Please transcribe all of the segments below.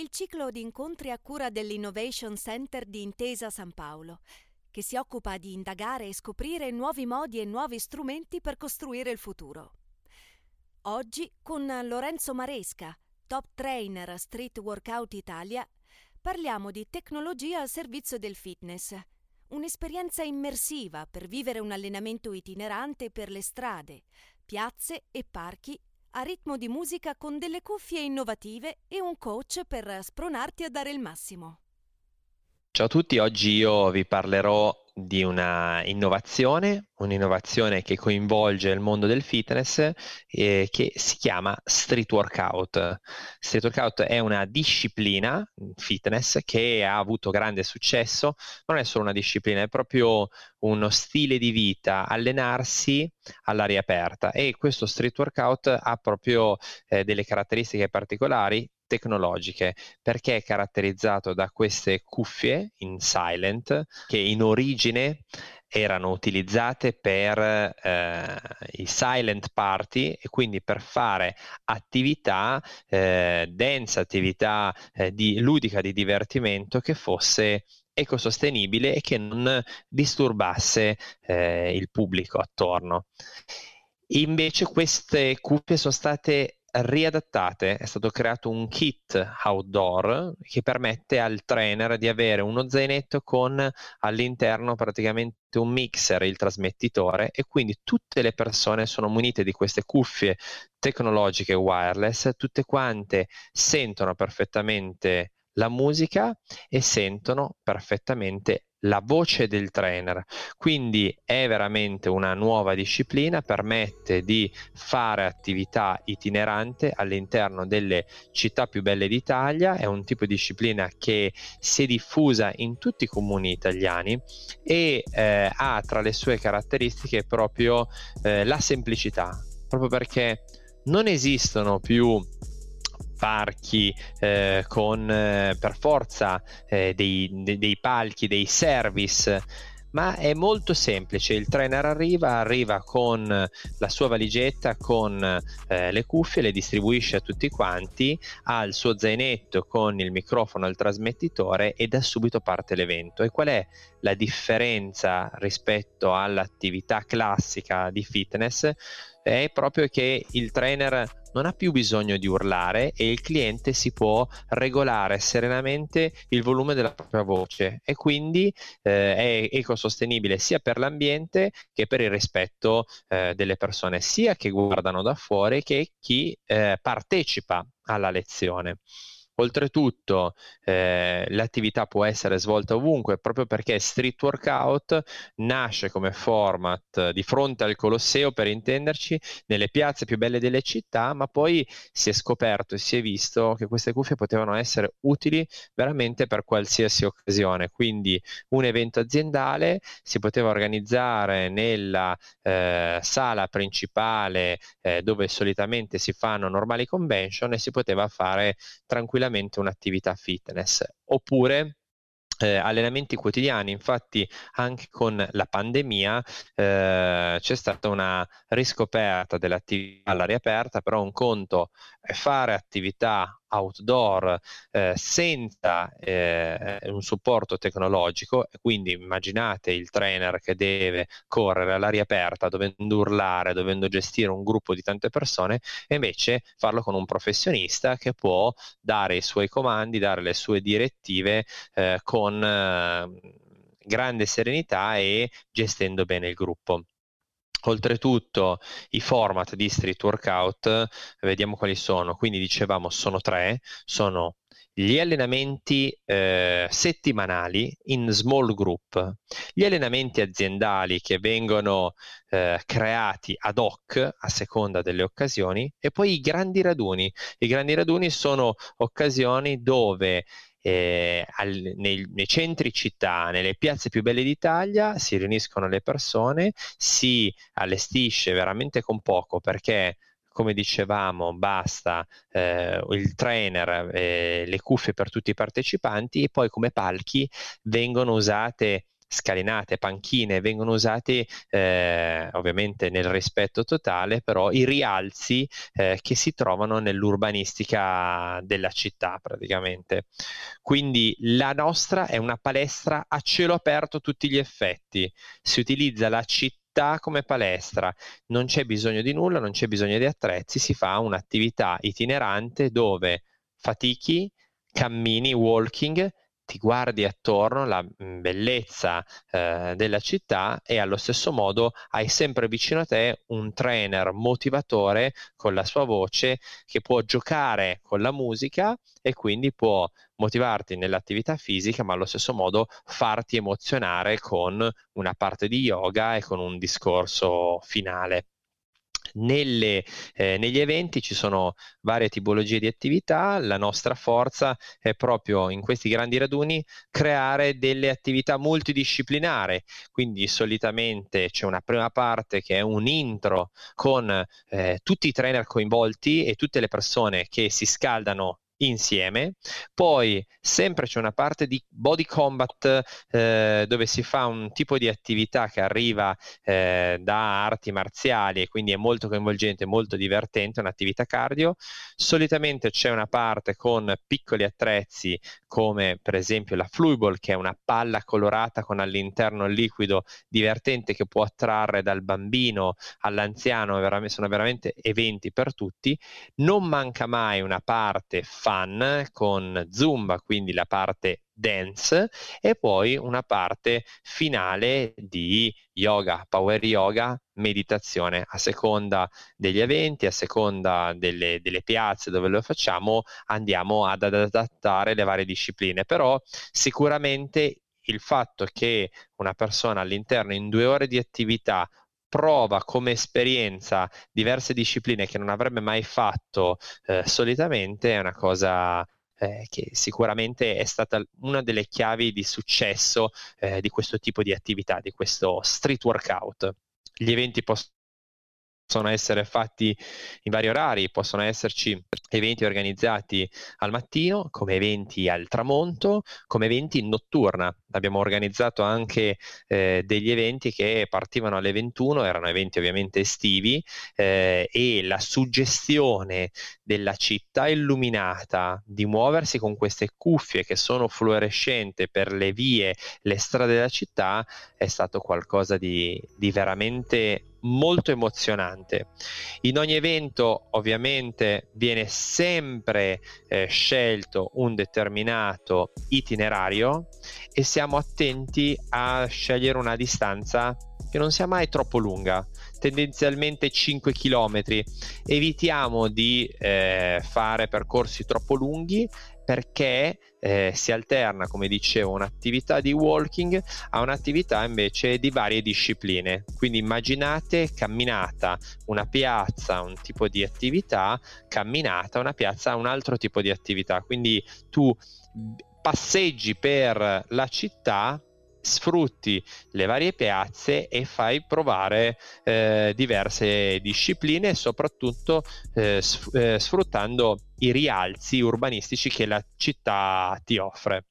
il ciclo di incontri a cura dell'Innovation Center di Intesa San Paolo, che si occupa di indagare e scoprire nuovi modi e nuovi strumenti per costruire il futuro. Oggi con Lorenzo Maresca, top trainer Street Workout Italia, parliamo di tecnologia al servizio del fitness, un'esperienza immersiva per vivere un allenamento itinerante per le strade, piazze e parchi a ritmo di musica con delle cuffie innovative e un coach per spronarti a dare il massimo. Ciao a tutti, oggi io vi parlerò di una innovazione, un'innovazione che coinvolge il mondo del fitness eh, che si chiama street workout. Street workout è una disciplina fitness che ha avuto grande successo, non è solo una disciplina, è proprio uno stile di vita, allenarsi all'aria aperta e questo street workout ha proprio eh, delle caratteristiche particolari tecnologiche perché è caratterizzato da queste cuffie in silent che in origine erano utilizzate per eh, i silent party e quindi per fare attività eh, densa, attività eh, di, ludica di divertimento che fosse ecosostenibile e che non disturbasse eh, il pubblico attorno. Invece queste cuffie sono state riadattate, è stato creato un kit outdoor che permette al trainer di avere uno zainetto con all'interno praticamente un mixer, il trasmettitore e quindi tutte le persone sono munite di queste cuffie tecnologiche wireless, tutte quante sentono perfettamente la musica e sentono perfettamente la voce del trainer. Quindi è veramente una nuova disciplina, permette di fare attività itinerante all'interno delle città più belle d'Italia, è un tipo di disciplina che si è diffusa in tutti i comuni italiani e eh, ha tra le sue caratteristiche proprio eh, la semplicità, proprio perché non esistono più parchi eh, con eh, per forza eh, dei, dei, dei palchi, dei service ma è molto semplice. Il trainer arriva, arriva con la sua valigetta, con eh, le cuffie, le distribuisce a tutti quanti, ha il suo zainetto con il microfono al trasmettitore e da subito parte l'evento. E qual è la differenza rispetto all'attività classica di fitness? È proprio che il trainer non ha più bisogno di urlare e il cliente si può regolare serenamente il volume della propria voce e quindi eh, è ecosostenibile sia per l'ambiente che per il rispetto eh, delle persone, sia che guardano da fuori che chi eh, partecipa alla lezione. Oltretutto eh, l'attività può essere svolta ovunque proprio perché Street Workout nasce come format di fronte al Colosseo per intenderci nelle piazze più belle delle città, ma poi si è scoperto e si è visto che queste cuffie potevano essere utili veramente per qualsiasi occasione. Quindi un evento aziendale si poteva organizzare nella eh, sala principale eh, dove solitamente si fanno normali convention e si poteva fare tranquillamente veramente un'attività fitness. Oppure eh, allenamenti quotidiani. Infatti, anche con la pandemia eh, c'è stata una riscoperta dell'attività all'aria aperta, però un conto è fare attività outdoor eh, senza eh, un supporto tecnologico, quindi immaginate il trainer che deve correre all'aria aperta, dovendo urlare, dovendo gestire un gruppo di tante persone, e invece farlo con un professionista che può dare i suoi comandi, dare le sue direttive eh, con eh, grande serenità e gestendo bene il gruppo. Oltretutto i format di street workout, vediamo quali sono, quindi dicevamo sono tre, sono gli allenamenti eh, settimanali in small group, gli allenamenti aziendali che vengono eh, creati ad hoc a seconda delle occasioni e poi i grandi raduni. I grandi raduni sono occasioni dove eh, al, nei, nei, centri città, nelle piazze più belle d'Italia, si riuniscono le persone, si allestisce veramente con poco perché come dicevamo, basta eh, il trainer, eh, le cuffie per tutti i partecipanti e poi come palchi vengono usate scalinate, panchine vengono usate eh, ovviamente nel rispetto totale, però i rialzi eh, che si trovano nell'urbanistica della città praticamente. Quindi la nostra è una palestra a cielo aperto a tutti gli effetti, si utilizza la città come palestra, non c'è bisogno di nulla, non c'è bisogno di attrezzi, si fa un'attività itinerante dove fatichi, cammini, walking, ti guardi attorno, la mm, bellezza eh, della città e allo stesso modo hai sempre vicino a te un trainer motivatore con la sua voce che può giocare con la musica e quindi può motivarti nell'attività fisica, ma allo stesso modo farti emozionare con una parte di yoga e con un discorso finale. Nelle, eh, negli eventi ci sono varie tipologie di attività, la nostra forza è proprio in questi grandi raduni creare delle attività multidisciplinari, quindi solitamente c'è una prima parte che è un intro con eh, tutti i trainer coinvolti e tutte le persone che si scaldano insieme. Poi sempre c'è una parte di body combat eh, dove si fa un tipo di attività che arriva eh, da arti marziali e quindi è molto coinvolgente, molto divertente, un'attività cardio. Solitamente c'è una parte con piccoli attrezzi come per esempio la fluiball che è una palla colorata con all'interno liquido divertente che può attrarre dal bambino all'anziano, sono veramente eventi per tutti. Non manca mai una parte fun con Zumba, quindi la parte dance e poi una parte finale di yoga, power yoga, meditazione. A seconda degli eventi, a seconda delle, delle, piazze dove lo facciamo, andiamo ad adattare le varie discipline. Però sicuramente il fatto che una persona all'interno in due ore di attività prova come esperienza diverse discipline che non avrebbe mai fatto eh, solitamente è una cosa eh, che sicuramente è stata una delle chiavi di successo eh, di questo tipo di attività, di questo street workout. Gli eventi possono possono essere fatti in vari orari, possono esserci eventi organizzati al mattino, come eventi al tramonto, come eventi in notturna. Abbiamo organizzato anche eh, degli eventi che partivano alle 21, erano eventi ovviamente estivi eh, e la suggestione della città illuminata di muoversi con queste cuffie che sono fluorescenti per le vie, le strade della città è stato qualcosa di, di veramente molto emozionante. In ogni evento ovviamente viene sempre eh, scelto un determinato itinerario e siamo attenti a scegliere una distanza che non sia mai troppo lunga, tendenzialmente 5 km. Evitiamo di eh, fare percorsi troppo lunghi perché eh, si alterna, come dicevo, un'attività di walking a un'attività invece di varie discipline. Quindi immaginate camminata, una piazza, un tipo di attività, camminata, una piazza, un altro tipo di attività. Quindi tu passeggi per la città sfrutti le varie piazze e fai provare eh, diverse discipline, soprattutto eh, eh, sfruttando i rialzi urbanistici che la città ti offre.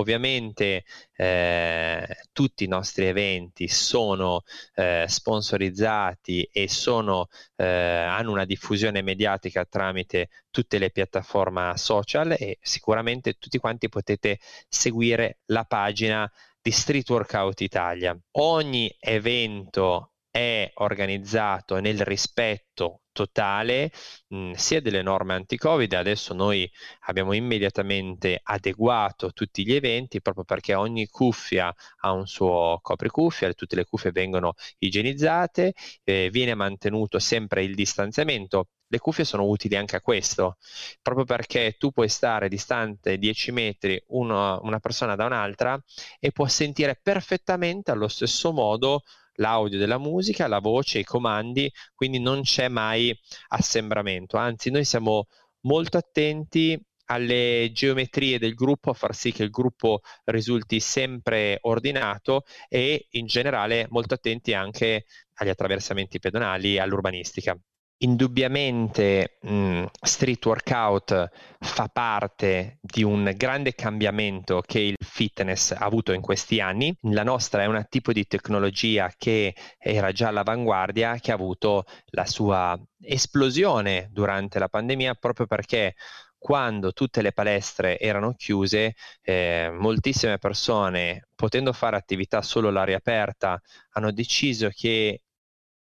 Ovviamente eh, tutti i nostri eventi sono eh, sponsorizzati e sono, eh, hanno una diffusione mediatica tramite tutte le piattaforme social e sicuramente tutti quanti potete seguire la pagina di Street Workout Italia. Ogni evento è organizzato nel rispetto totale mh, sia delle norme anti-Covid, adesso noi abbiamo immediatamente adeguato tutti gli eventi proprio perché ogni cuffia ha un suo copricuffia, tutte le cuffie vengono igienizzate, eh, viene mantenuto sempre il distanziamento. Le cuffie sono utili anche a questo, proprio perché tu puoi stare distante 10 metri uno, una persona da un'altra e può sentire perfettamente allo stesso modo l'audio della musica, la voce, i comandi, quindi non c'è mai assembramento, anzi noi siamo molto attenti alle geometrie del gruppo a far sì che il gruppo risulti sempre ordinato e in generale molto attenti anche agli attraversamenti pedonali e all'urbanistica. Indubbiamente mh, street workout fa parte di un grande cambiamento che il fitness ha avuto in questi anni. La nostra è un tipo di tecnologia che era già all'avanguardia, che ha avuto la sua esplosione durante la pandemia proprio perché quando tutte le palestre erano chiuse, eh, moltissime persone, potendo fare attività solo all'aria aperta, hanno deciso che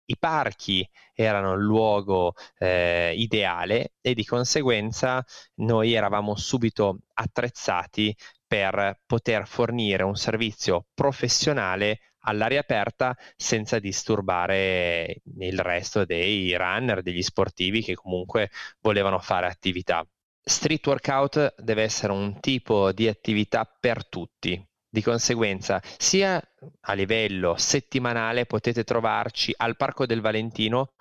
i parchi erano il luogo eh, ideale e di conseguenza noi eravamo subito attrezzati per poter fornire un servizio professionale all'aria aperta senza disturbare il resto dei runner, degli sportivi che comunque volevano fare attività. Street workout deve essere un tipo di attività per tutti, di conseguenza, sia a livello settimanale potete trovarci al Parco del Valentino,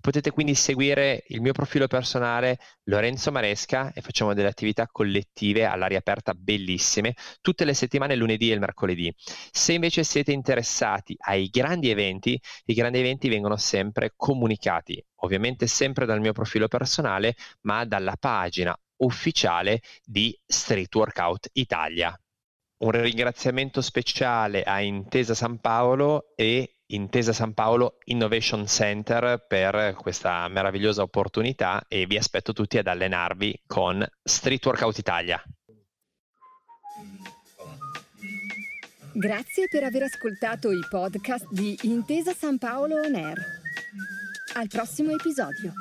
potete quindi seguire il mio profilo personale Lorenzo Maresca e facciamo delle attività collettive all'aria aperta bellissime tutte le settimane, lunedì e il mercoledì. Se invece siete interessati ai grandi eventi, i grandi eventi vengono sempre comunicati, ovviamente sempre dal mio profilo personale, ma dalla pagina ufficiale di Street Workout Italia. Un ringraziamento speciale a Intesa San Paolo e Intesa San Paolo Innovation Center per questa meravigliosa opportunità e vi aspetto tutti ad allenarvi con Street Workout Italia. Grazie per aver ascoltato i podcast di Intesa San Paolo On Air. Al prossimo episodio.